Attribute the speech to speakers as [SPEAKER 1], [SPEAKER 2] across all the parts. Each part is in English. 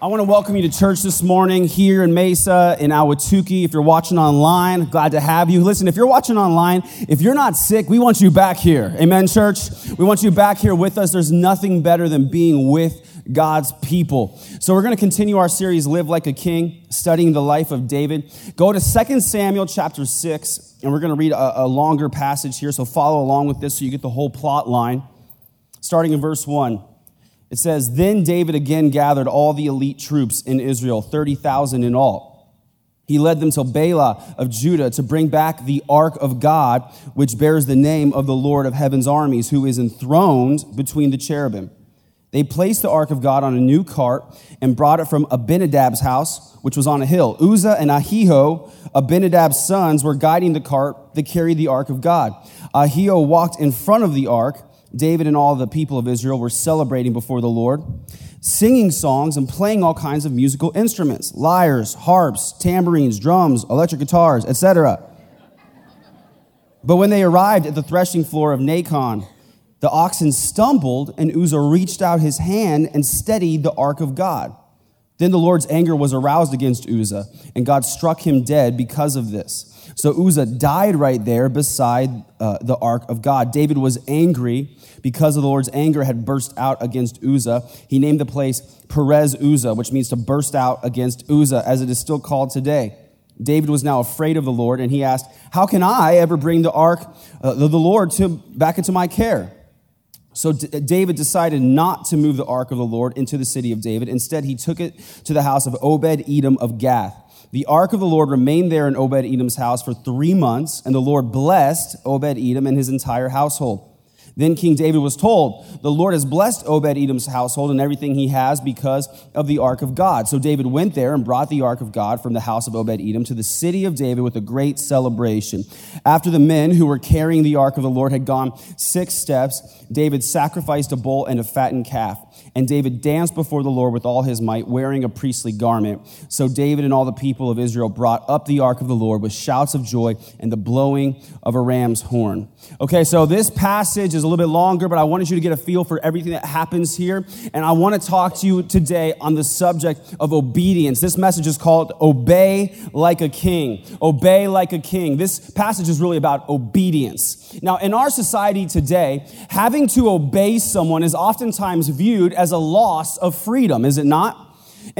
[SPEAKER 1] I want to welcome you to church this morning here in Mesa, in Ahwatukee. If you're watching online, glad to have you. Listen, if you're watching online, if you're not sick, we want you back here. Amen, church? We want you back here with us. There's nothing better than being with God's people. So we're going to continue our series, Live Like a King, studying the life of David. Go to 2 Samuel chapter 6, and we're going to read a, a longer passage here. So follow along with this so you get the whole plot line. Starting in verse 1. It says, Then David again gathered all the elite troops in Israel, 30,000 in all. He led them to Baalah of Judah to bring back the ark of God, which bears the name of the Lord of heaven's armies, who is enthroned between the cherubim. They placed the ark of God on a new cart and brought it from Abinadab's house, which was on a hill. Uzzah and Ahio, Abinadab's sons, were guiding the cart that carried the ark of God. Ahio walked in front of the ark David and all the people of Israel were celebrating before the Lord, singing songs and playing all kinds of musical instruments lyres, harps, tambourines, drums, electric guitars, etc. But when they arrived at the threshing floor of Nacon, the oxen stumbled, and Uzzah reached out his hand and steadied the ark of God. Then the Lord's anger was aroused against Uzzah, and God struck him dead because of this. So Uzzah died right there beside uh, the ark of God. David was angry because of the Lord's anger had burst out against Uzzah. He named the place Perez Uzzah, which means to burst out against Uzzah, as it is still called today. David was now afraid of the Lord, and he asked, How can I ever bring the ark uh, of the Lord to, back into my care? So D- David decided not to move the ark of the Lord into the city of David. Instead, he took it to the house of Obed Edom of Gath. The ark of the Lord remained there in Obed Edom's house for three months, and the Lord blessed Obed Edom and his entire household. Then King David was told, The Lord has blessed Obed Edom's household and everything he has because of the ark of God. So David went there and brought the ark of God from the house of Obed Edom to the city of David with a great celebration. After the men who were carrying the ark of the Lord had gone six steps, David sacrificed a bull and a fattened calf. And David danced before the Lord with all his might, wearing a priestly garment. So David and all the people of Israel brought up the ark of the Lord with shouts of joy and the blowing of a ram's horn. Okay, so this passage is a little bit longer, but I wanted you to get a feel for everything that happens here. And I want to talk to you today on the subject of obedience. This message is called Obey Like a King. Obey Like a King. This passage is really about obedience. Now, in our society today, having to obey someone is oftentimes viewed as a loss of freedom, is it not?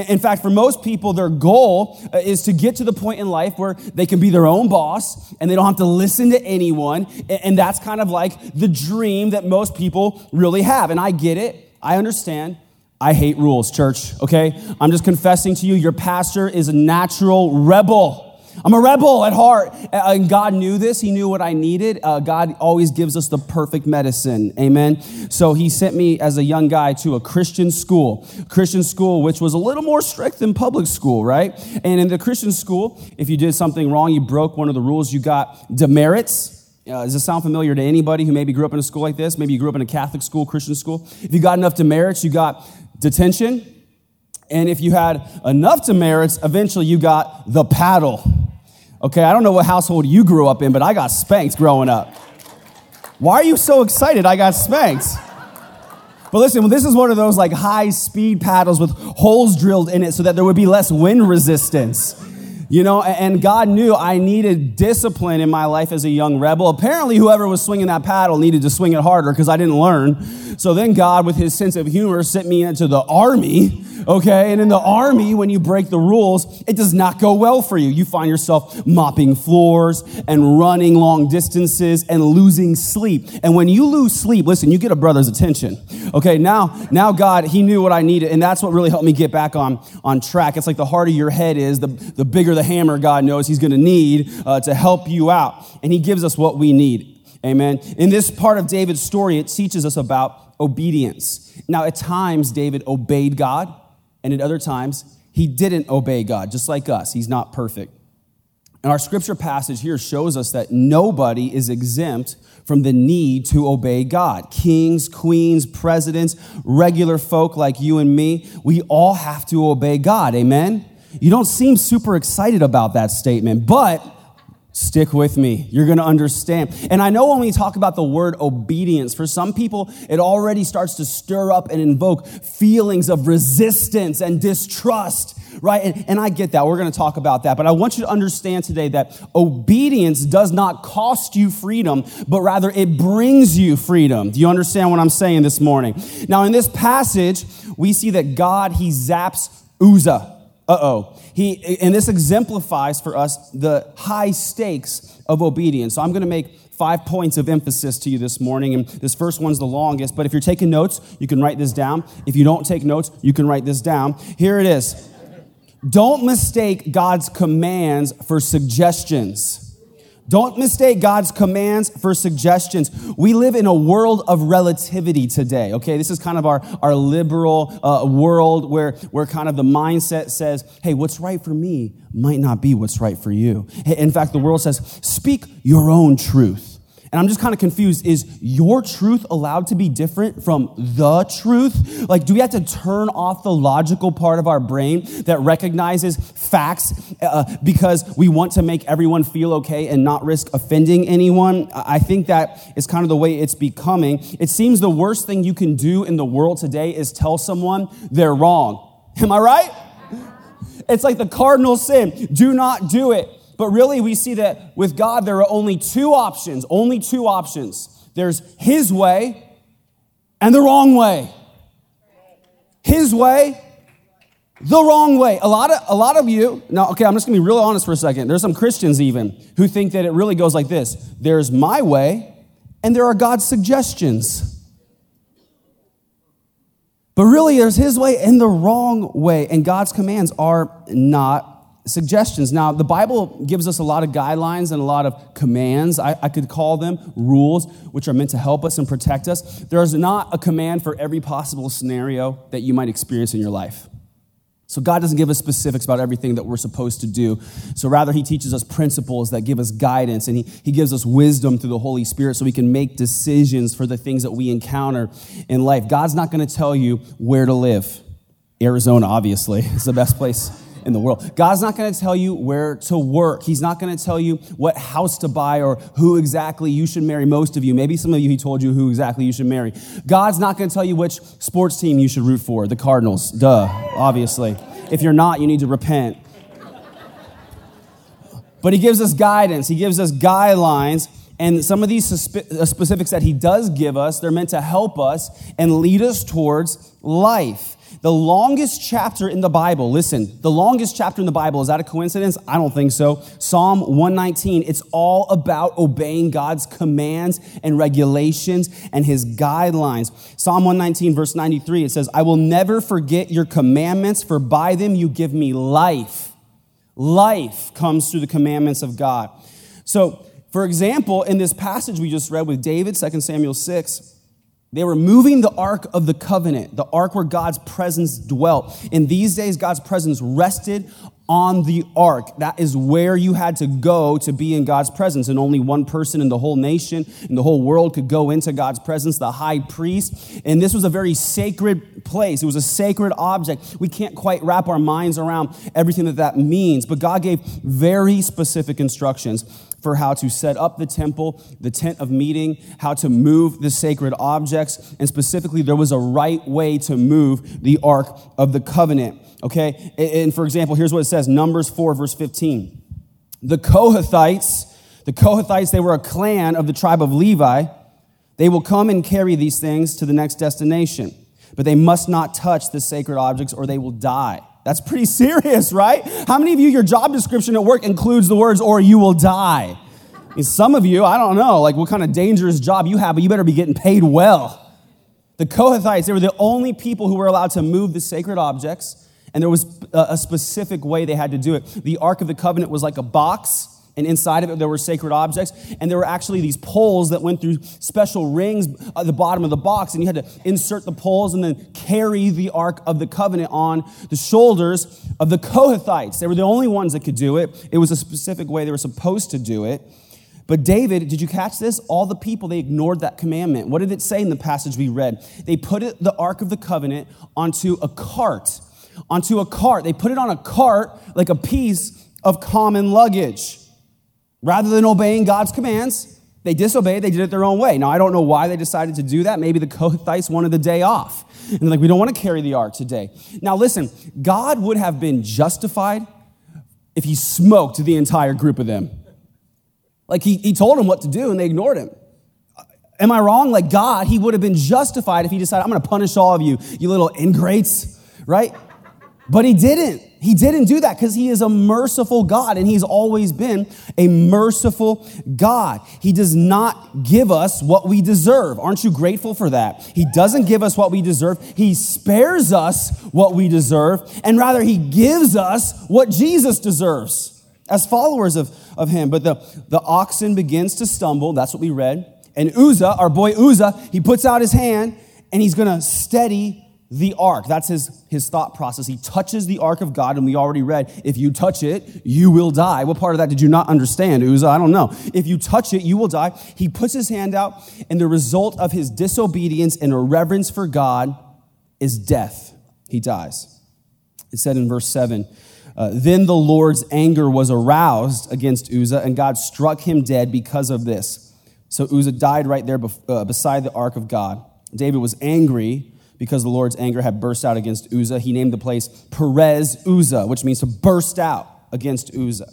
[SPEAKER 1] In fact, for most people, their goal uh, is to get to the point in life where they can be their own boss and they don't have to listen to anyone. And that's kind of like the dream that most people really have. And I get it, I understand. I hate rules, church, okay? I'm just confessing to you, your pastor is a natural rebel. I'm a rebel at heart. And God knew this. He knew what I needed. Uh, God always gives us the perfect medicine. Amen. So he sent me as a young guy to a Christian school, Christian school, which was a little more strict than public school, right? And in the Christian school, if you did something wrong, you broke one of the rules, you got demerits. Uh, does this sound familiar to anybody who maybe grew up in a school like this? Maybe you grew up in a Catholic school, Christian school. If you got enough demerits, you got detention. And if you had enough demerits, eventually you got the paddle. Okay, I don't know what household you grew up in, but I got spanked growing up. Why are you so excited? I got spanked. But listen, this is one of those like high speed paddles with holes drilled in it so that there would be less wind resistance. You know, and God knew I needed discipline in my life as a young rebel. Apparently, whoever was swinging that paddle needed to swing it harder because I didn't learn. So then God, with his sense of humor, sent me into the army okay? And in the army, when you break the rules, it does not go well for you. You find yourself mopping floors and running long distances and losing sleep. And when you lose sleep, listen, you get a brother's attention. Okay, now, now God, He knew what I needed, and that's what really helped me get back on, on track. It's like the harder your head is, the, the bigger the hammer God knows He's gonna need uh, to help you out. And He gives us what we need. Amen. In this part of David's story, it teaches us about obedience. Now, at times, David obeyed God and at other times, he didn't obey God, just like us. He's not perfect. And our scripture passage here shows us that nobody is exempt from the need to obey God. Kings, queens, presidents, regular folk like you and me, we all have to obey God. Amen? You don't seem super excited about that statement, but Stick with me. You're going to understand. And I know when we talk about the word obedience, for some people, it already starts to stir up and invoke feelings of resistance and distrust, right? And, and I get that. We're going to talk about that. But I want you to understand today that obedience does not cost you freedom, but rather it brings you freedom. Do you understand what I'm saying this morning? Now, in this passage, we see that God, He zaps Uzzah. Uh oh. He, and this exemplifies for us the high stakes of obedience. So I'm going to make five points of emphasis to you this morning. And this first one's the longest, but if you're taking notes, you can write this down. If you don't take notes, you can write this down. Here it is. Don't mistake God's commands for suggestions. Don't mistake God's commands for suggestions. We live in a world of relativity today, okay? This is kind of our, our liberal uh, world where, where kind of the mindset says, hey, what's right for me might not be what's right for you. In fact, the world says, speak your own truth. And I'm just kind of confused. Is your truth allowed to be different from the truth? Like, do we have to turn off the logical part of our brain that recognizes facts uh, because we want to make everyone feel okay and not risk offending anyone? I think that is kind of the way it's becoming. It seems the worst thing you can do in the world today is tell someone they're wrong. Am I right? It's like the cardinal sin. Do not do it. But really, we see that with God, there are only two options, only two options. There's His way and the wrong way. His way, the wrong way. A lot of, a lot of you, now, okay, I'm just gonna be real honest for a second. There's some Christians even who think that it really goes like this there's my way, and there are God's suggestions. But really, there's His way and the wrong way, and God's commands are not suggestions. Now, the Bible gives us a lot of guidelines and a lot of commands. I, I, could call them rules, which are meant to help us and protect us. There's not a command for every possible scenario that you might experience in your life. So, God doesn't give us specifics about everything that we're supposed to do. So, rather, He teaches us principles that give us guidance and He, he gives us wisdom through the Holy Spirit so we can make decisions for the things that we encounter in life. God's not going to tell you where to live. Arizona, obviously, is the best place in the world. God's not going to tell you where to work. He's not going to tell you what house to buy or who exactly you should marry. Most of you, maybe some of you, He told you who exactly you should marry. God's not going to tell you which sports team you should root for. The Cardinals, duh, obviously. If you're not, you need to repent. But He gives us guidance, He gives us guidelines. And some of these uh, specifics that he does give us, they're meant to help us and lead us towards life. The longest chapter in the Bible, listen, the longest chapter in the Bible, is that a coincidence? I don't think so. Psalm 119, it's all about obeying God's commands and regulations and his guidelines. Psalm 119, verse 93, it says, I will never forget your commandments, for by them you give me life. Life comes through the commandments of God. So, for example, in this passage we just read with David, 2 Samuel 6, they were moving the Ark of the Covenant, the Ark where God's presence dwelt. In these days, God's presence rested on the Ark. That is where you had to go to be in God's presence. And only one person in the whole nation, in the whole world, could go into God's presence, the high priest. And this was a very sacred place. It was a sacred object. We can't quite wrap our minds around everything that that means, but God gave very specific instructions for how to set up the temple, the tent of meeting, how to move the sacred objects, and specifically, there was a right way to move the Ark of the Covenant. Okay? And for example, here's what it says Numbers 4, verse 15. The Kohathites, the Kohathites, they were a clan of the tribe of Levi. They will come and carry these things to the next destination, but they must not touch the sacred objects or they will die. That's pretty serious, right? How many of you, your job description at work includes the words, or you will die? Some of you, I don't know, like what kind of dangerous job you have, but you better be getting paid well. The Kohathites, they were the only people who were allowed to move the sacred objects, and there was a specific way they had to do it. The Ark of the Covenant was like a box and inside of it, there were sacred objects. And there were actually these poles that went through special rings at the bottom of the box. And you had to insert the poles and then carry the Ark of the Covenant on the shoulders of the Kohathites. They were the only ones that could do it. It was a specific way they were supposed to do it. But David, did you catch this? All the people, they ignored that commandment. What did it say in the passage we read? They put the Ark of the Covenant onto a cart. Onto a cart. They put it on a cart like a piece of common luggage. Rather than obeying God's commands, they disobeyed, they did it their own way. Now, I don't know why they decided to do that. Maybe the Kohathites wanted the day off. And they're like, we don't want to carry the ark today. Now, listen, God would have been justified if he smoked the entire group of them. Like, he, he told them what to do and they ignored him. Am I wrong? Like, God, he would have been justified if he decided, I'm going to punish all of you, you little ingrates, right? But he didn't. He didn't do that because he is a merciful God and he's always been a merciful God. He does not give us what we deserve. Aren't you grateful for that? He doesn't give us what we deserve. He spares us what we deserve and rather he gives us what Jesus deserves as followers of, of him. But the, the oxen begins to stumble. That's what we read. And Uzzah, our boy Uzzah, he puts out his hand and he's going to steady the ark. That's his, his thought process. He touches the ark of God, and we already read, if you touch it, you will die. What part of that did you not understand, Uzzah? I don't know. If you touch it, you will die. He puts his hand out, and the result of his disobedience and irreverence for God is death. He dies. It said in verse 7 uh, Then the Lord's anger was aroused against Uzzah, and God struck him dead because of this. So Uzzah died right there uh, beside the ark of God. David was angry because the Lord's anger had burst out against Uzzah. He named the place Perez Uzzah, which means to burst out against Uzzah.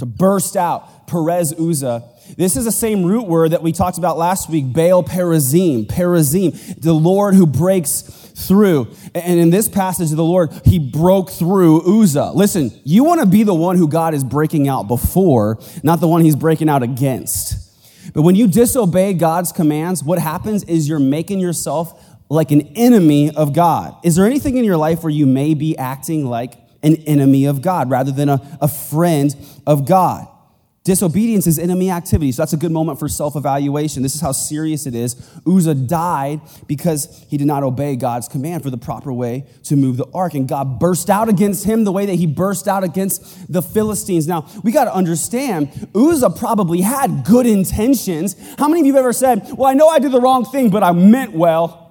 [SPEAKER 1] To burst out, Perez Uzzah. This is the same root word that we talked about last week, Baal Perazim, Perazim, the Lord who breaks through. And in this passage of the Lord, he broke through Uzzah. Listen, you want to be the one who God is breaking out before, not the one he's breaking out against. But when you disobey God's commands, what happens is you're making yourself like an enemy of God. Is there anything in your life where you may be acting like an enemy of God rather than a, a friend of God? Disobedience is enemy activity. So that's a good moment for self evaluation. This is how serious it is. Uzzah died because he did not obey God's command for the proper way to move the ark. And God burst out against him the way that he burst out against the Philistines. Now, we got to understand, Uzzah probably had good intentions. How many of you have ever said, Well, I know I did the wrong thing, but I meant well?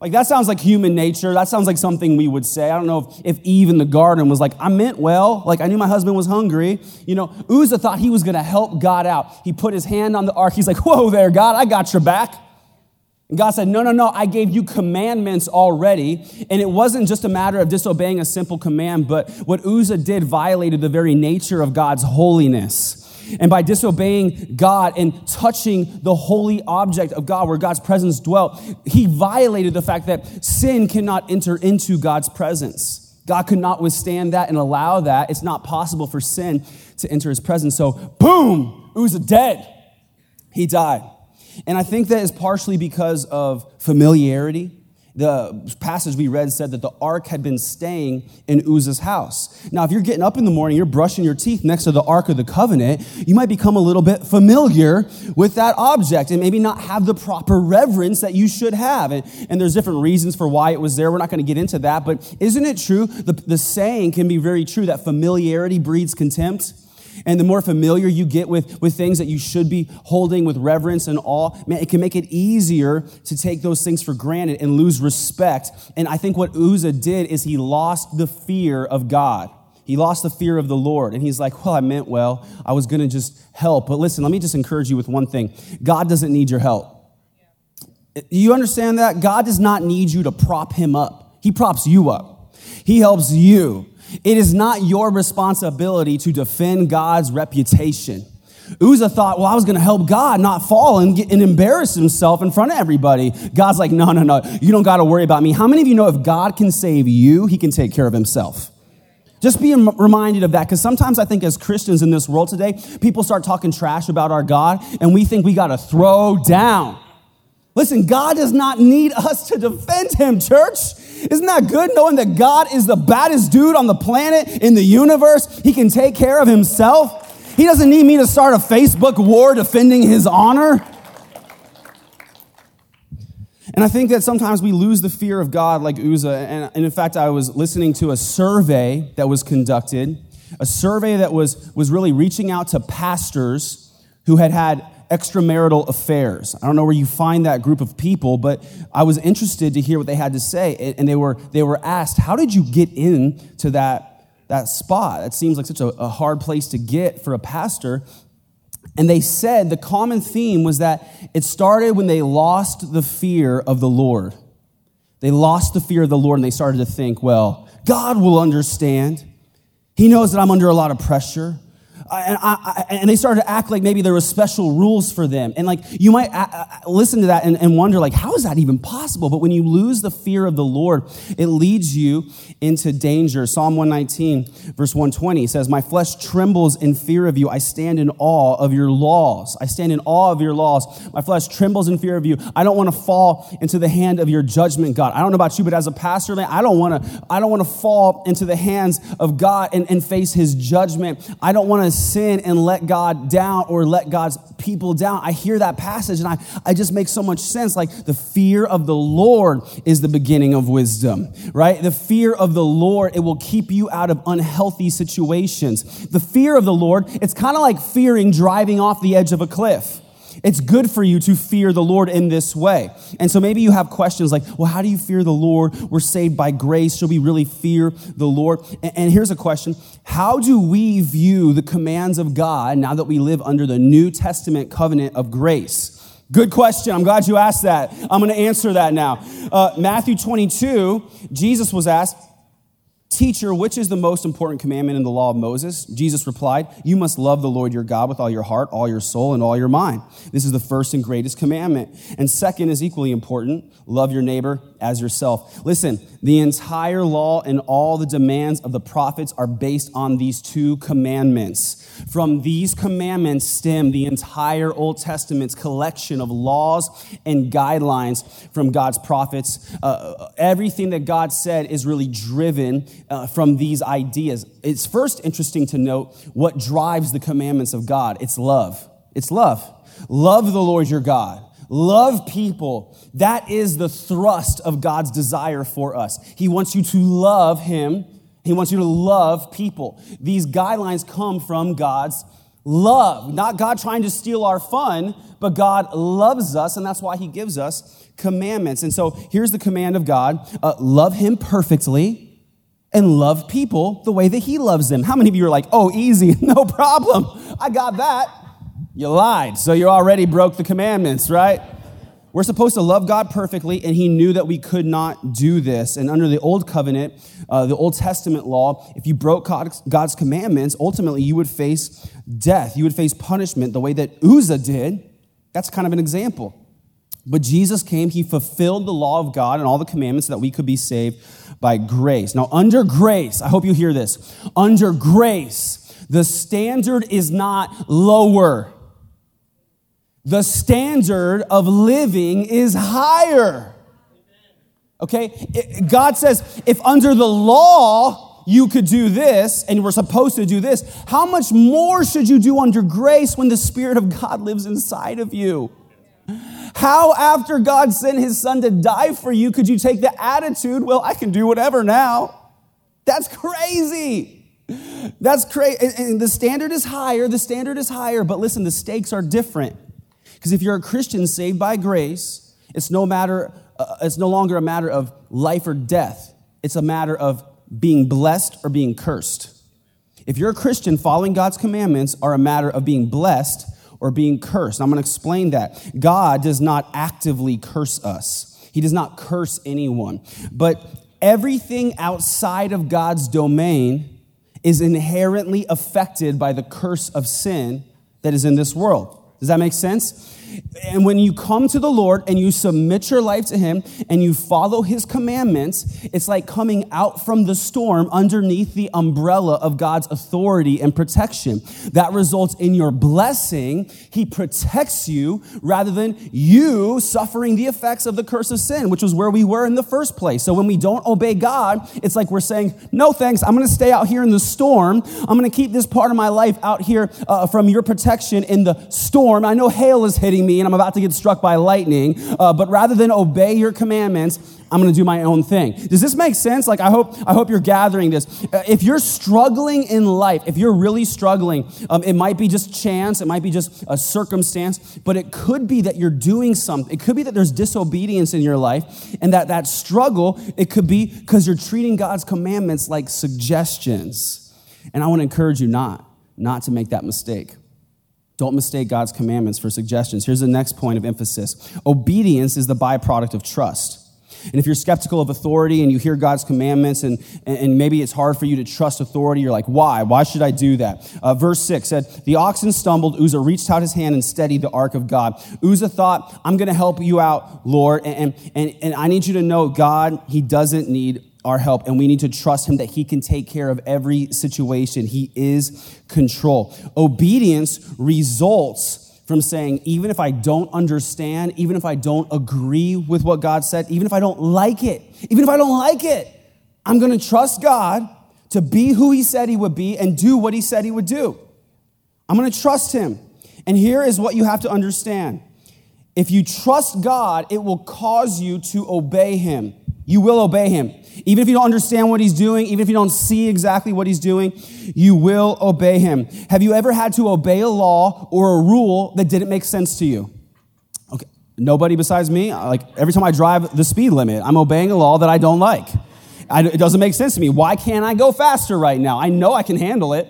[SPEAKER 1] Like, that sounds like human nature. That sounds like something we would say. I don't know if, if Eve in the garden was like, I meant well. Like, I knew my husband was hungry. You know, Uzzah thought he was going to help God out. He put his hand on the ark. He's like, Whoa there, God, I got your back. And God said, No, no, no, I gave you commandments already. And it wasn't just a matter of disobeying a simple command, but what Uzzah did violated the very nature of God's holiness. And by disobeying God and touching the holy object of God where God's presence dwelt, he violated the fact that sin cannot enter into God's presence. God could not withstand that and allow that. It's not possible for sin to enter his presence. So, boom, Uzzah dead. He died. And I think that is partially because of familiarity the passage we read said that the ark had been staying in Uzzah's house. Now, if you're getting up in the morning, you're brushing your teeth next to the ark of the covenant, you might become a little bit familiar with that object and maybe not have the proper reverence that you should have. And, and there's different reasons for why it was there. We're not going to get into that, but isn't it true? The, the saying can be very true that familiarity breeds contempt. And the more familiar you get with, with things that you should be holding with reverence and awe, man, it can make it easier to take those things for granted and lose respect. And I think what Uzzah did is he lost the fear of God. He lost the fear of the Lord. And he's like, well, I meant well. I was going to just help. But listen, let me just encourage you with one thing God doesn't need your help. You understand that? God does not need you to prop him up, He props you up. He helps you. It is not your responsibility to defend God's reputation. Uzzah thought, well, I was going to help God not fall and, get, and embarrass himself in front of everybody. God's like, no, no, no, you don't got to worry about me. How many of you know if God can save you, he can take care of himself? Just be reminded of that because sometimes I think as Christians in this world today, people start talking trash about our God and we think we got to throw down. Listen, God does not need us to defend him, church. Isn't that good knowing that God is the baddest dude on the planet, in the universe? He can take care of himself. He doesn't need me to start a Facebook war defending his honor. And I think that sometimes we lose the fear of God like Uzzah. And, in fact, I was listening to a survey that was conducted, a survey that was, was really reaching out to pastors who had had extramarital affairs. I don't know where you find that group of people, but I was interested to hear what they had to say. And they were, they were asked, How did you get into that, that spot? That seems like such a, a hard place to get for a pastor. And they said the common theme was that it started when they lost the fear of the Lord. They lost the fear of the Lord and they started to think, well, God will understand. He knows that I'm under a lot of pressure and, I, and, they started to act like maybe there was special rules for them. And like you might listen to that and, and wonder like, how is that even possible? But when you lose the fear of the Lord, it leads you into danger. Psalm 119 verse 120 says, my flesh trembles in fear of you. I stand in awe of your laws. I stand in awe of your laws. My flesh trembles in fear of you. I don't want to fall into the hand of your judgment, God. I don't know about you, but as a pastor, I don't want to, I don't want to fall into the hands of God and, and face his judgment. I don't want to sin and let God down or let God's people down. I hear that passage and I, I just make so much sense. Like the fear of the Lord is the beginning of wisdom, right? The fear of the Lord, it will keep you out of unhealthy situations. The fear of the Lord, it's kind of like fearing driving off the edge of a cliff. It's good for you to fear the Lord in this way. And so maybe you have questions like, well, how do you fear the Lord? We're saved by grace. Should we really fear the Lord? And here's a question How do we view the commands of God now that we live under the New Testament covenant of grace? Good question. I'm glad you asked that. I'm going to answer that now. Uh, Matthew 22, Jesus was asked, Teacher, which is the most important commandment in the law of Moses? Jesus replied, You must love the Lord your God with all your heart, all your soul, and all your mind. This is the first and greatest commandment. And second is equally important love your neighbor as yourself. Listen, the entire law and all the demands of the prophets are based on these two commandments. From these commandments stem the entire Old Testament's collection of laws and guidelines from God's prophets. Uh, everything that God said is really driven uh, from these ideas. It's first interesting to note what drives the commandments of God it's love. It's love. Love the Lord your God. Love people. That is the thrust of God's desire for us. He wants you to love Him. He wants you to love people. These guidelines come from God's love, not God trying to steal our fun, but God loves us, and that's why He gives us commandments. And so here's the command of God uh, love Him perfectly and love people the way that he loves them. How many of you are like, oh, easy, no problem, I got that? You lied, so you already broke the commandments, right? We're supposed to love God perfectly, and he knew that we could not do this. And under the Old Covenant, uh, the Old Testament law, if you broke God's commandments, ultimately you would face death. You would face punishment the way that Uzzah did. That's kind of an example. But Jesus came, he fulfilled the law of God and all the commandments so that we could be saved by grace. Now, under grace, I hope you hear this. Under grace, the standard is not lower. The standard of living is higher. Okay? God says, if under the law you could do this and we're supposed to do this, how much more should you do under grace when the Spirit of God lives inside of you? How, after God sent his son to die for you, could you take the attitude, well, I can do whatever now? That's crazy. That's crazy. And the standard is higher. The standard is higher. But listen, the stakes are different. Because if you're a Christian saved by grace, it's no matter, uh, it's no longer a matter of life or death. It's a matter of being blessed or being cursed. If you're a Christian, following God's commandments are a matter of being blessed or being cursed. I'm going to explain that. God does not actively curse us, He does not curse anyone. But everything outside of God's domain is inherently affected by the curse of sin that is in this world. Does that make sense? And when you come to the Lord and you submit your life to Him and you follow His commandments, it's like coming out from the storm underneath the umbrella of God's authority and protection. That results in your blessing. He protects you rather than you suffering the effects of the curse of sin, which was where we were in the first place. So when we don't obey God, it's like we're saying, No thanks, I'm gonna stay out here in the storm. I'm gonna keep this part of my life out here uh, from your protection in the storm. I know hail is hitting me and I'm about to get struck by lightning, uh, but rather than obey your commandments, I'm going to do my own thing. Does this make sense? Like, I hope, I hope you're gathering this. Uh, if you're struggling in life, if you're really struggling, um, it might be just chance, it might be just a circumstance, but it could be that you're doing something. It could be that there's disobedience in your life, and that that struggle, it could be because you're treating God's commandments like suggestions. And I want to encourage you not, not to make that mistake. Don't mistake God's commandments for suggestions. Here's the next point of emphasis obedience is the byproduct of trust. And if you're skeptical of authority and you hear God's commandments and, and maybe it's hard for you to trust authority, you're like, why? Why should I do that? Uh, verse 6 said, The oxen stumbled. Uzzah reached out his hand and steadied the ark of God. Uzzah thought, I'm going to help you out, Lord. And, and, and I need you to know, God, He doesn't need our help, and we need to trust Him that He can take care of every situation. He is control. Obedience results from saying, even if I don't understand, even if I don't agree with what God said, even if I don't like it, even if I don't like it, I'm gonna trust God to be who He said He would be and do what He said He would do. I'm gonna trust Him. And here is what you have to understand if you trust God, it will cause you to obey Him. You will obey Him. Even if you don't understand what he's doing, even if you don't see exactly what he's doing, you will obey him. Have you ever had to obey a law or a rule that didn't make sense to you? Okay, nobody besides me. Like every time I drive the speed limit, I'm obeying a law that I don't like. I, it doesn't make sense to me. Why can't I go faster right now? I know I can handle it.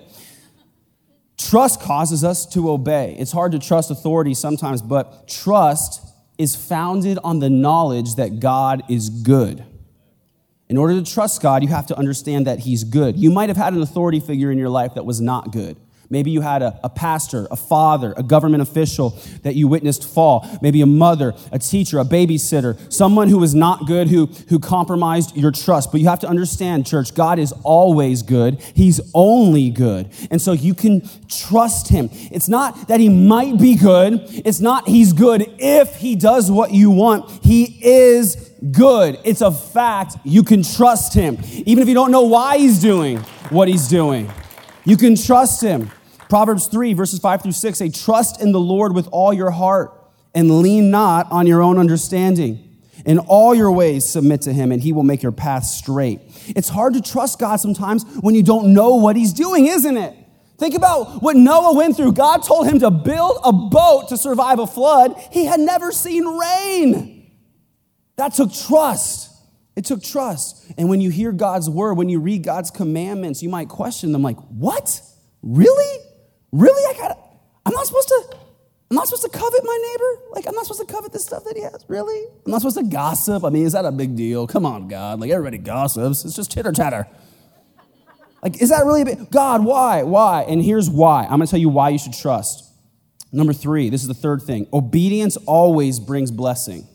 [SPEAKER 1] Trust causes us to obey. It's hard to trust authority sometimes, but trust is founded on the knowledge that God is good. In order to trust God, you have to understand that He's good. You might have had an authority figure in your life that was not good. Maybe you had a, a, pastor, a father, a government official that you witnessed fall. Maybe a mother, a teacher, a babysitter, someone who was not good, who, who compromised your trust. But you have to understand, church, God is always good. He's only good. And so you can trust Him. It's not that He might be good. It's not He's good if He does what you want. He is good. It's a fact. You can trust Him. Even if you don't know why He's doing what He's doing, you can trust Him. Proverbs 3, verses 5 through 6 say, Trust in the Lord with all your heart and lean not on your own understanding. In all your ways, submit to him, and he will make your path straight. It's hard to trust God sometimes when you don't know what he's doing, isn't it? Think about what Noah went through. God told him to build a boat to survive a flood. He had never seen rain. That took trust. It took trust. And when you hear God's word, when you read God's commandments, you might question them like, what? Really? Really? I got I'm not supposed to I'm not supposed to covet my neighbor? Like I'm not supposed to covet the stuff that he has? Really? I'm not supposed to gossip? I mean, is that a big deal? Come on, God. Like everybody gossips. It's just chitter chatter. Like, is that really a big God, why? Why? And here's why. I'm gonna tell you why you should trust. Number three, this is the third thing. Obedience always brings blessing.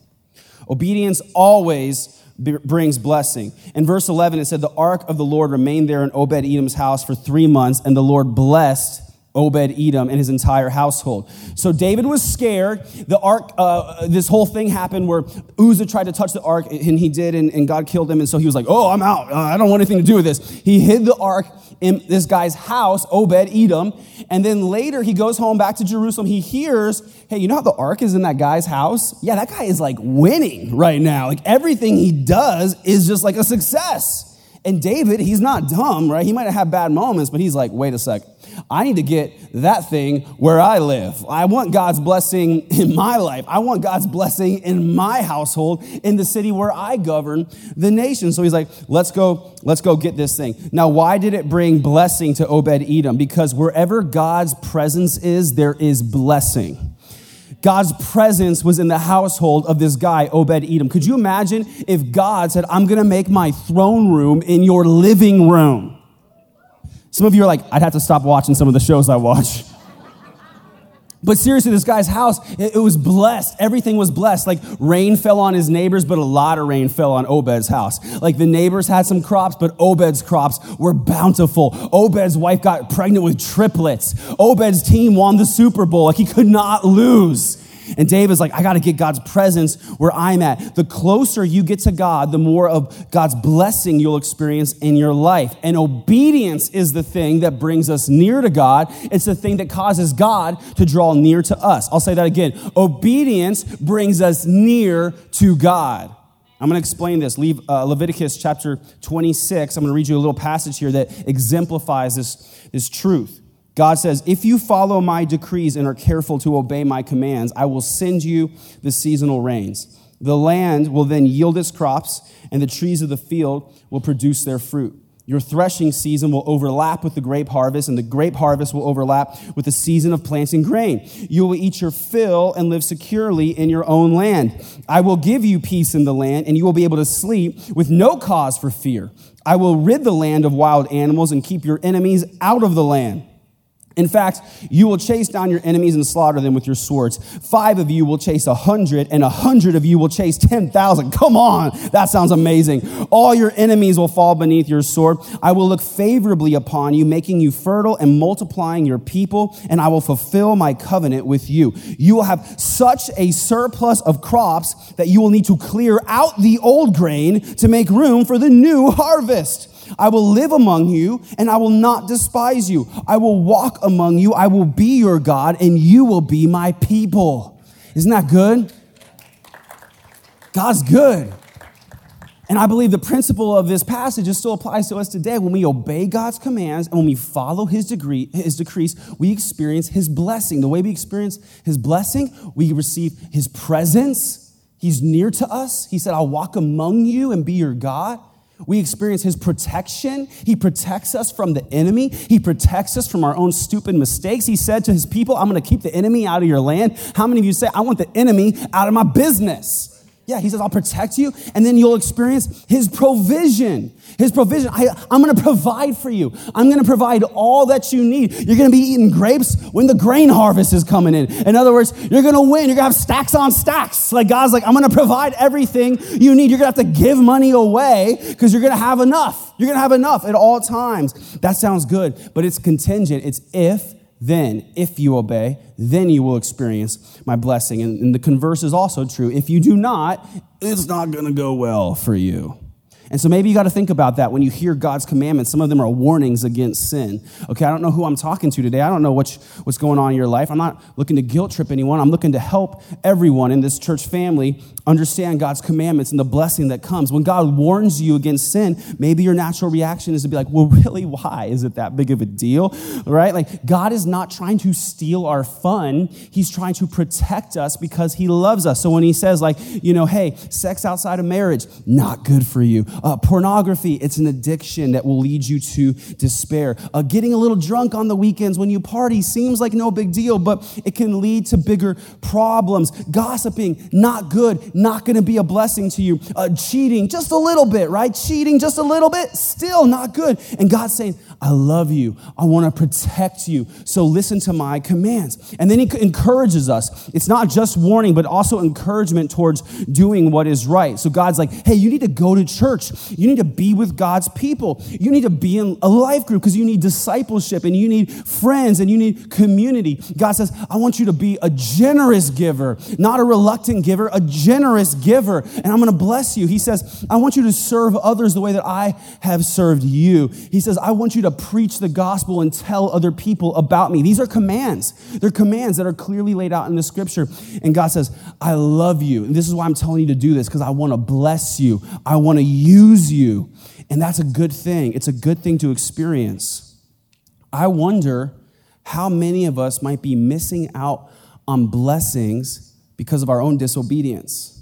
[SPEAKER 1] Obedience always brings blessing. In verse 11, it said, The ark of the Lord remained there in Obed Edom's house for three months, and the Lord blessed Obed Edom and his entire household. So David was scared. The ark, uh, this whole thing happened where Uzzah tried to touch the ark, and he did, and, and God killed him. And so he was like, Oh, I'm out. Uh, I don't want anything to do with this. He hid the ark in this guy's house, Obed Edom. And then later he goes home back to Jerusalem. He hears, Hey, you know how the ark is in that guy's house? Yeah, that guy is like winning right now. Like everything he does is just like a success. And David, he's not dumb, right? He might have had bad moments, but he's like, wait a sec. I need to get that thing where I live. I want God's blessing in my life. I want God's blessing in my household, in the city where I govern the nation. So he's like, let's go, let's go get this thing. Now, why did it bring blessing to Obed Edom? Because wherever God's presence is, there is blessing. God's presence was in the household of this guy, Obed Edom. Could you imagine if God said, I'm going to make my throne room in your living room? Some of you are like, I'd have to stop watching some of the shows I watch. But seriously, this guy's house, it, was blessed. Everything was blessed. Like rain fell on his neighbors, but a lot of rain fell on Obed's house. Like the neighbors had some crops, but Obed's crops were bountiful. Obed's wife got pregnant with triplets. Obed's team won the Super Bowl. Like he could not lose. And David's like, I got to get God's presence where I'm at. The closer you get to God, the more of God's blessing you'll experience in your life. And obedience is the thing that brings us near to God. It's the thing that causes God to draw near to us. I'll say that again. Obedience brings us near to God. I'm going to explain this. Leave, uh, Leviticus chapter 26. I'm going to read you a little passage here that exemplifies this, this truth. God says, If you follow my decrees and are careful to obey my commands, I will send you the seasonal rains. The land will then yield its crops, and the trees of the field will produce their fruit. Your threshing season will overlap with the grape harvest, and the grape harvest will overlap with the season of planting grain. You will eat your fill and live securely in your own land. I will give you peace in the land, and you will be able to sleep with no cause for fear. I will rid the land of wild animals and keep your enemies out of the land. In fact, you will chase down your enemies and slaughter them with your swords. Five of you will chase a hundred, and a hundred of you will chase 10,000. Come on, that sounds amazing. All your enemies will fall beneath your sword. I will look favorably upon you, making you fertile and multiplying your people, and I will fulfill my covenant with you. You will have such a surplus of crops that you will need to clear out the old grain to make room for the new harvest. I will live among you and I will not despise you. I will walk among you. I will be your God and you will be my people. Isn't that good? God's good. And I believe the principle of this passage still applies to us today. When we obey God's commands and when we follow his degree, his decrees, we experience his blessing. The way we experience his blessing, we receive his presence. He's near to us. He said, I'll walk among you and be your God. We experience his protection. He protects us from the enemy. He protects us from our own stupid mistakes. He said to his people, I'm going to keep the enemy out of your land. How many of you say, I want the enemy out of my business? Yeah, he says, I'll protect you, and then you'll experience his provision. His provision. I, am to provide for you. I'm to provide all that you need. You're to be eating grapes when the grain harvest is coming in. In other words, you're to win. You're to have stacks on stacks. Like God's like, I'm to provide everything you need. You're to have to give money away because you're to have enough. You're to have enough at all times. That sounds good, but it's contingent. It's if then, if you obey, then you will experience my blessing. And, and the converse is also true. If you do not, it's not going to go well for you. And so maybe you got to think about that when you hear God's commandments. Some of them are warnings against sin. Okay, I don't know who I'm talking to today. I don't know what's, what's going on in your life. I'm not looking to guilt trip anyone. I'm looking to help everyone in this church family understand God's commandments and the blessing that comes. When God warns you against sin, maybe your natural reaction is to be like, well, really, why? Is it that big of a deal? Right? Like, God is not trying to steal our fun. He's trying to protect us because He loves us. So when He says, like, you know, hey, sex outside of marriage, not good for you. Uh, pornography, it's an addiction that will lead you to despair. Uh, getting a little drunk on the weekends when you party seems like no big deal, but it can lead to bigger problems. Gossiping, not good, not going to be a blessing to you. Uh, cheating, just a little bit, right? Cheating, just a little bit, still not good. And God's saying, I love you. I want to protect you. So listen to my commands. And then He encourages us. It's not just warning, but also encouragement towards doing what is right. So God's like, hey, you need to go to church. You need to be with God's people. You need to be in a life group because you need discipleship and you need friends and you need community. God says, I want you to be a generous giver, not a reluctant giver, a generous giver. And I'm going to bless you. He says, I want you to serve others the way that I have served you. He says, I want you to preach the gospel and tell other people about me. These are commands. They're commands that are clearly laid out in the scripture. And God says, I love you. And this is why I'm telling you to do this because I want to bless you. I want to use you. And that's a good thing. It's a good thing to experience. I wonder how many of us might be missing out on blessings because of our own disobedience.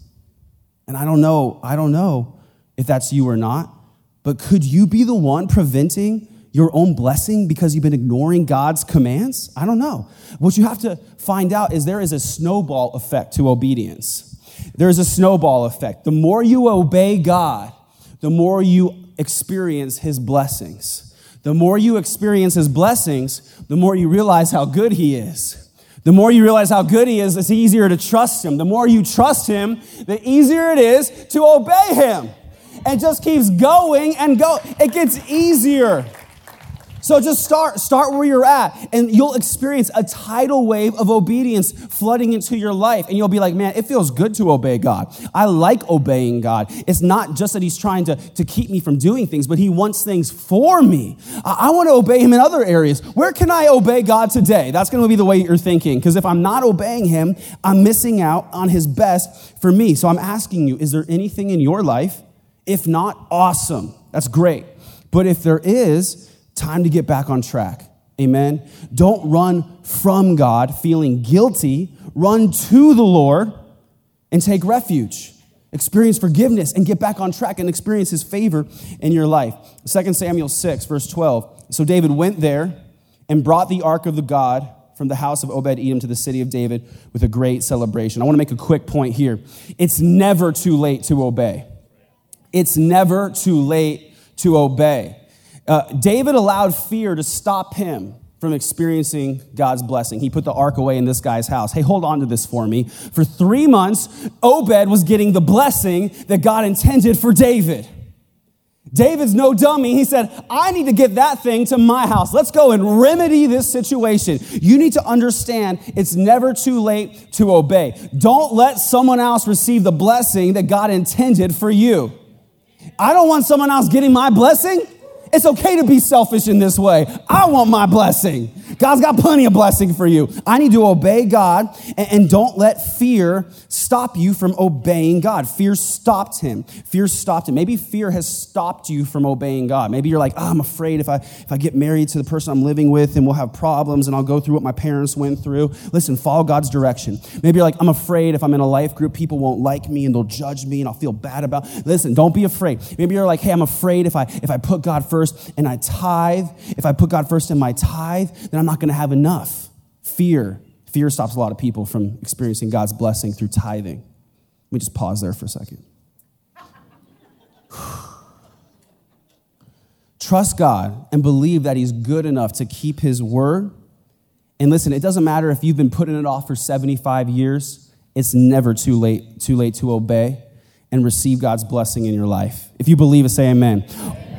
[SPEAKER 1] And I don't know, I don't know if that's you or not, but could you be the one preventing your own blessing because you've been ignoring God's commands? I don't know. What you have to find out is there is a snowball effect to obedience. There is a snowball effect. The more you obey God, the more you experience his blessings. The more you experience his blessings, the more you realize how good he is. The more you realize how good he is, it's easier to trust him. The more you trust him, the easier it is to obey him. And just keeps going and go. It gets easier. So just start, start where you're at, and you'll experience a tidal wave of obedience flooding into your life. And you'll be like, man, it feels good to obey God. I like obeying God. It's not just that He's trying to, to keep me from doing things, but He wants things for me. I, I want to obey Him in other areas. Where can I obey God today? That's going to be the way you're thinking. Because if I'm not obeying Him, I'm missing out on His best for me. So I'm asking you, is there anything in your life? If not, awesome. That's great. But if there is, Time to get back on track. Amen. Don't run from God feeling guilty. Run to the Lord and take refuge. experience forgiveness and get back on track and experience his favor in your life. 2 Samuel 6, verse 12. So David went there and brought the ark of the God from the house of Obed Edom to the city of David with a great celebration. I want to make a quick point here. It's never too late to obey. It's never too late to obey. Uh, David allowed fear to stop him from experiencing God's blessing. He put the ark away in this guy's house. Hey, hold on to this for me. For three months, Obed was getting the blessing that God intended for David. David's no dummy. He said, I need to get that thing to my house. Let's go and remedy this situation. You need to understand it's never too late to obey. Don't let someone else receive the blessing that God intended for you. I don't want someone else getting my blessing. It's okay to be selfish in this way. I want my blessing. God's got plenty of blessing for you. I need to obey God and, and, don't let fear stop you from obeying God. Fear stopped him. Fear stopped him. Maybe fear has stopped you from obeying God. Maybe you're like, oh, I'm afraid if I if I get married to the person I'm living with and we'll have problems and I'll go through what my parents went through. Listen, follow God's direction. Maybe you're like, I'm afraid if I'm in a life group, people won't like me and they'll judge me and I'll feel bad about. Listen, don't be afraid. Maybe you're like, hey, I'm afraid if I if I put God first and I tithe, if I put God first in my tithe, then I'm not going to have enough. Fear. Fear stops a lot of people from experiencing God's blessing through tithing. Let me just pause there for a second. Trust God and believe that He's good enough to keep His word. And listen, it doesn't matter if you've been putting it off for 75 years, it's never too late, too late to obey and receive God's blessing in your life. If you believe it, say amen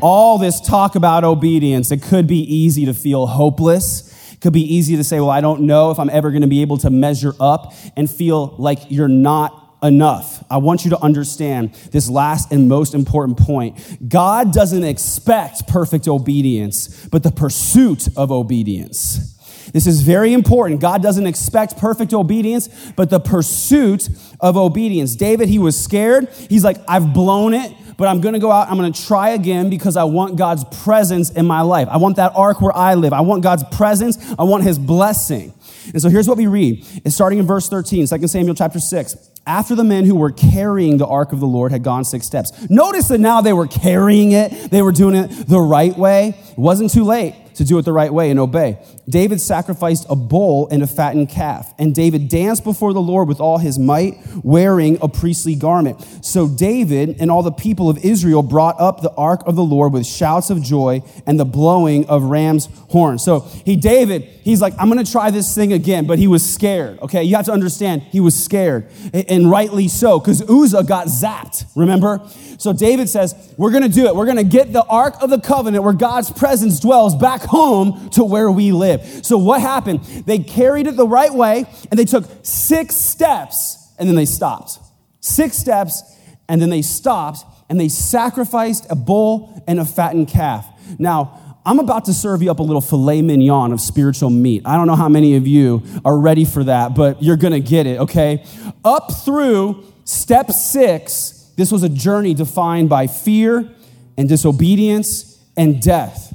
[SPEAKER 1] all this talk about obedience, it could be easy to feel hopeless. It could be easy to say, well, I don't know if I'm ever going to be able to measure up and feel like you're not enough. I want you to understand this last and most important point. God doesn't expect perfect obedience, but the pursuit of obedience. This is very important. God doesn't expect perfect obedience, but the pursuit of obedience. David, he was scared. He's like, I've blown it but I'm to go out. I'm to try again because I want God's presence in my life. I want that ark where I live. I want God's presence. I want his blessing. And so here's what we read. It's starting in verse 13, 2 Samuel chapter 6. After the men who were carrying the ark of the Lord had gone six steps. Notice that now they were carrying it. They were doing it the right way. It wasn't too late to do it the right way and obey. David sacrificed a bull and a fattened calf, and David danced before the Lord with all his might, wearing a priestly garment. So David and all the people of Israel brought up the ark of the Lord with shouts of joy and the blowing of ram's horns. So he, David, he's like, I'm going to try this thing again, but he was scared. Okay, you have to understand, he was scared, and rightly so, because Uzzah got zapped. Remember? So David says, We're going to do it. We're going to get the ark of the covenant where God's presence dwells back home to where we live. So what happened? They carried it the right way and they took six steps and then they stopped. Six steps and then they stopped and they sacrificed a bull and a fattened calf. Now, I'm about to serve you up a little filet mignon of spiritual meat. I don't know how many of you are ready for that, but you're gonna get it, okay? Up through step six, this was a journey defined by fear and disobedience and death.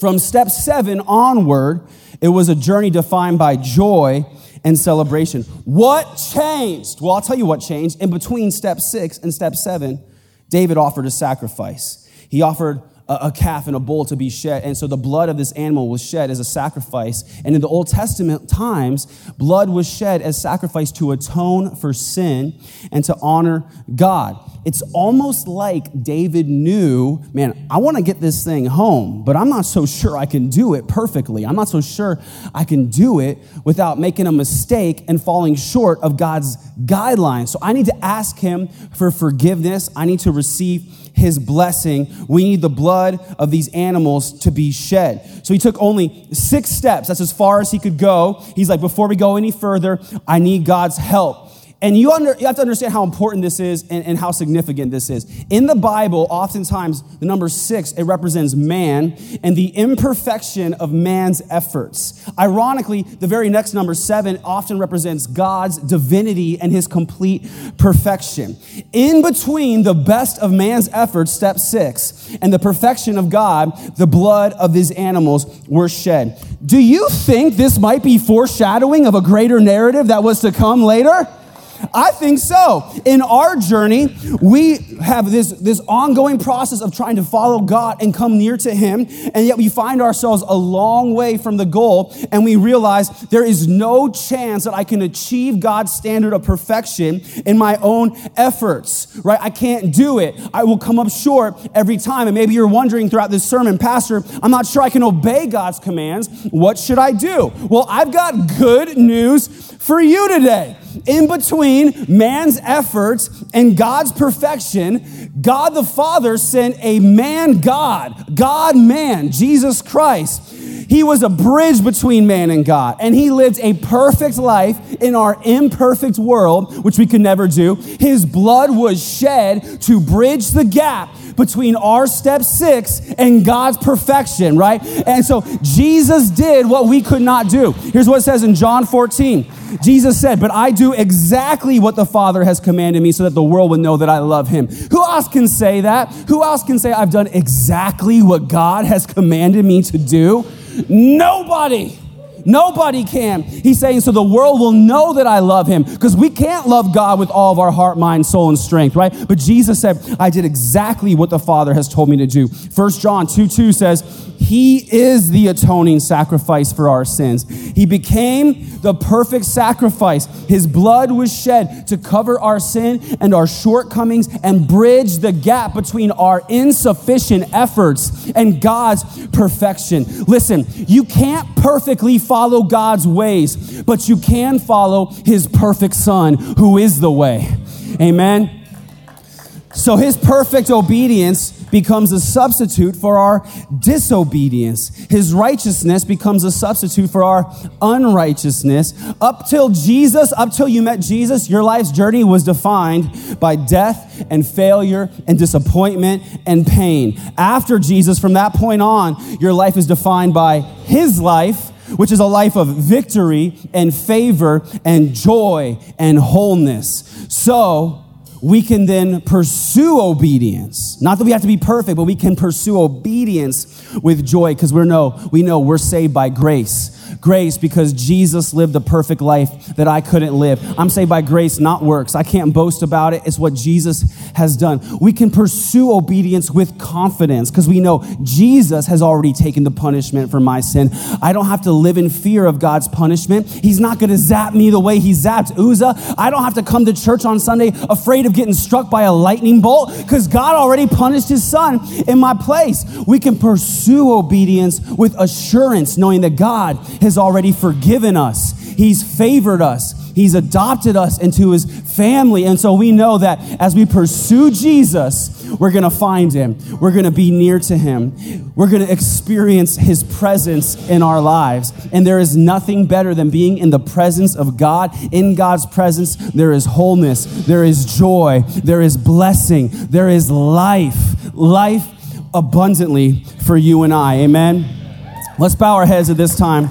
[SPEAKER 1] From step seven onward, it was a journey defined by joy and celebration. What changed? Well, I'll tell you what changed. In between step six and step seven, David offered a sacrifice. He offered a, calf and a bull to be shed. And so the blood of this animal was shed as a sacrifice. And in the Old Testament times, blood was shed as sacrifice to atone for sin and to honor God. It's almost like David knew, man, I want to get this thing home, but I'm not so sure I can do it perfectly. I'm not so sure I can do it without making a mistake and falling short of God's guidelines. So I need to ask him for forgiveness. I need to receive his blessing, we need the blood of these animals to be shed. So he took only six steps. That's as far as he could go. He's like, before we go any further, I need God's help. And you, under, you have to understand how important this is and, and, how significant this is. In the Bible, oftentimes, the number six, it represents man and the imperfection of man's efforts. Ironically, the very next number, seven, often represents God's divinity and his complete perfection. In between the best of man's efforts, step six, and the perfection of God, the blood of these animals were shed. Do you think this might be foreshadowing of a greater narrative that was to come later? I think so. In our journey, we have this, this ongoing process of trying to follow God and come near to Him, and yet we find ourselves a long way from the goal, and we realize there is no chance that I can achieve God's standard of perfection in my own efforts, right? I can't do it. I will come up short every time. And maybe you're wondering throughout this sermon, Pastor, I'm not sure I can obey God's commands. What should I do? Well, I've got good news for you today. In between man's efforts and God's perfection, God the Father sent a man God, God man, Jesus Christ. He was a bridge between man and God, and he lived a perfect life in our imperfect world, which we could never do. His blood was shed to bridge the gap between our step six and God's perfection, right? And so Jesus did what we could not do. Here's what it says in John 14 Jesus said, But I do exactly what the Father has commanded me so that the world would know that I love him. Who else can say that? Who else can say, I've done exactly what God has commanded me to do? Nobody. Nobody can. He's saying, so the world will know that I love him because we can't love God with all of our heart, mind, soul, and strength, right? But Jesus said, I did exactly what the Father has told me to do. First John 2 2 says, he is the atoning sacrifice for our sins. He became the perfect sacrifice. His blood was shed to cover our sin and our shortcomings and bridge the gap between our insufficient efforts and God's perfection. Listen, you can't perfectly follow God's ways, but you can follow his perfect son who is the way. Amen. So his perfect obedience becomes a substitute for our disobedience. His righteousness becomes a substitute for our unrighteousness. Up till Jesus, up till you met Jesus, your life's journey was defined by death and failure and disappointment and pain. After Jesus, from that point on, your life is defined by his life which is a life of victory and favor and joy and wholeness. So, we can then pursue obedience. Not that we have to be perfect, but we can pursue obedience with joy because we know we know we're saved by grace grace because Jesus lived the perfect life that I couldn't live. I'm saved by grace, not works. I can't boast about it. It's what Jesus has done. We can pursue obedience with confidence because we know Jesus has already taken the punishment for my sin. I don't have to live in fear of God's punishment. He's not going to zap me the way he zapped Uzzah. I don't have to come to church on Sunday afraid of getting struck by a lightning bolt because God already punished his son in my place. We can pursue obedience with assurance, knowing that God has already forgiven us. He's favored us. He's adopted us into his family. And so we know that as we pursue Jesus, we're going to find him. We're going to be near to him. We're going to experience his presence in our lives. And there is nothing better than being in the presence of God. In God's presence, there is wholeness, there is joy, there is blessing, there is life, life abundantly for you and I. Amen. Let's bow our heads at this time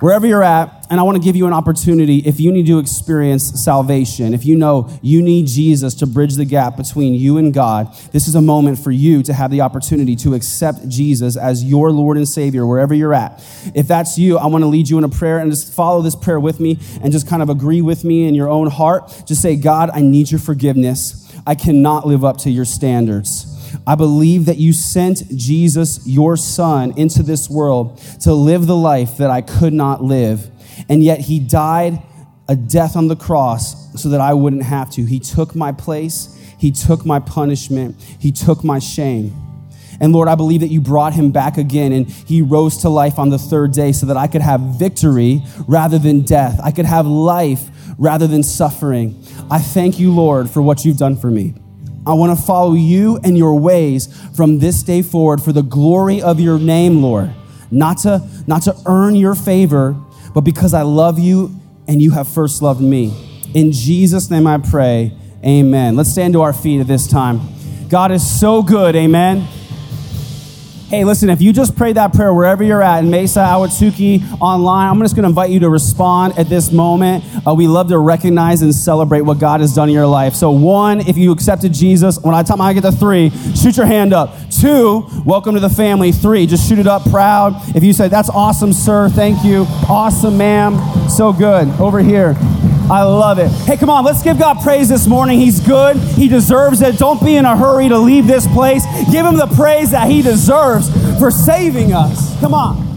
[SPEAKER 1] wherever you're at, and I want to give you an opportunity if you need to experience salvation, if you know you need Jesus to bridge the gap between you and God, this is a moment for you to have the opportunity to accept Jesus as your Lord and Savior wherever you're at. If that's you, I want to lead you in a prayer and just follow this prayer with me and just kind of agree with me in your own heart. Just say, God, I need your forgiveness. I cannot live up to your standards. I believe that you sent Jesus, your son, into this world to live the life that I could not live. And yet he died a death on the cross so that I wouldn't have to. He took my place, he took my punishment, he took my shame. And Lord, I believe that you brought him back again and he rose to life on the third day so that I could have victory rather than death. I could have life rather than suffering. I thank you, Lord, for what you've done for me. I want to follow you and your ways from this day forward for the glory of your name, Lord. Not to, not to earn your favor, but because I love you and you have first loved me. In Jesus' name I pray, amen. Let's stand to our feet at this time. God is so good, amen. Hey, listen, if you just prayed that prayer wherever you're at in Mesa, Ahwatukee, online, I'm just going to invite you to respond at this moment. Uh, we love to recognize and celebrate what God has done in your life. So, one, if you accepted Jesus, when I tell I get to three, shoot your hand up. Two, welcome to the family. Three, just shoot it up proud. If you say, that's awesome, sir, thank you. Awesome, ma'am. So good. Over here. I love it. Hey, come on, let's give God praise this morning. He's good. He deserves it. Don't be in a hurry to leave this place. Give him the praise that he deserves for saving us. Come on.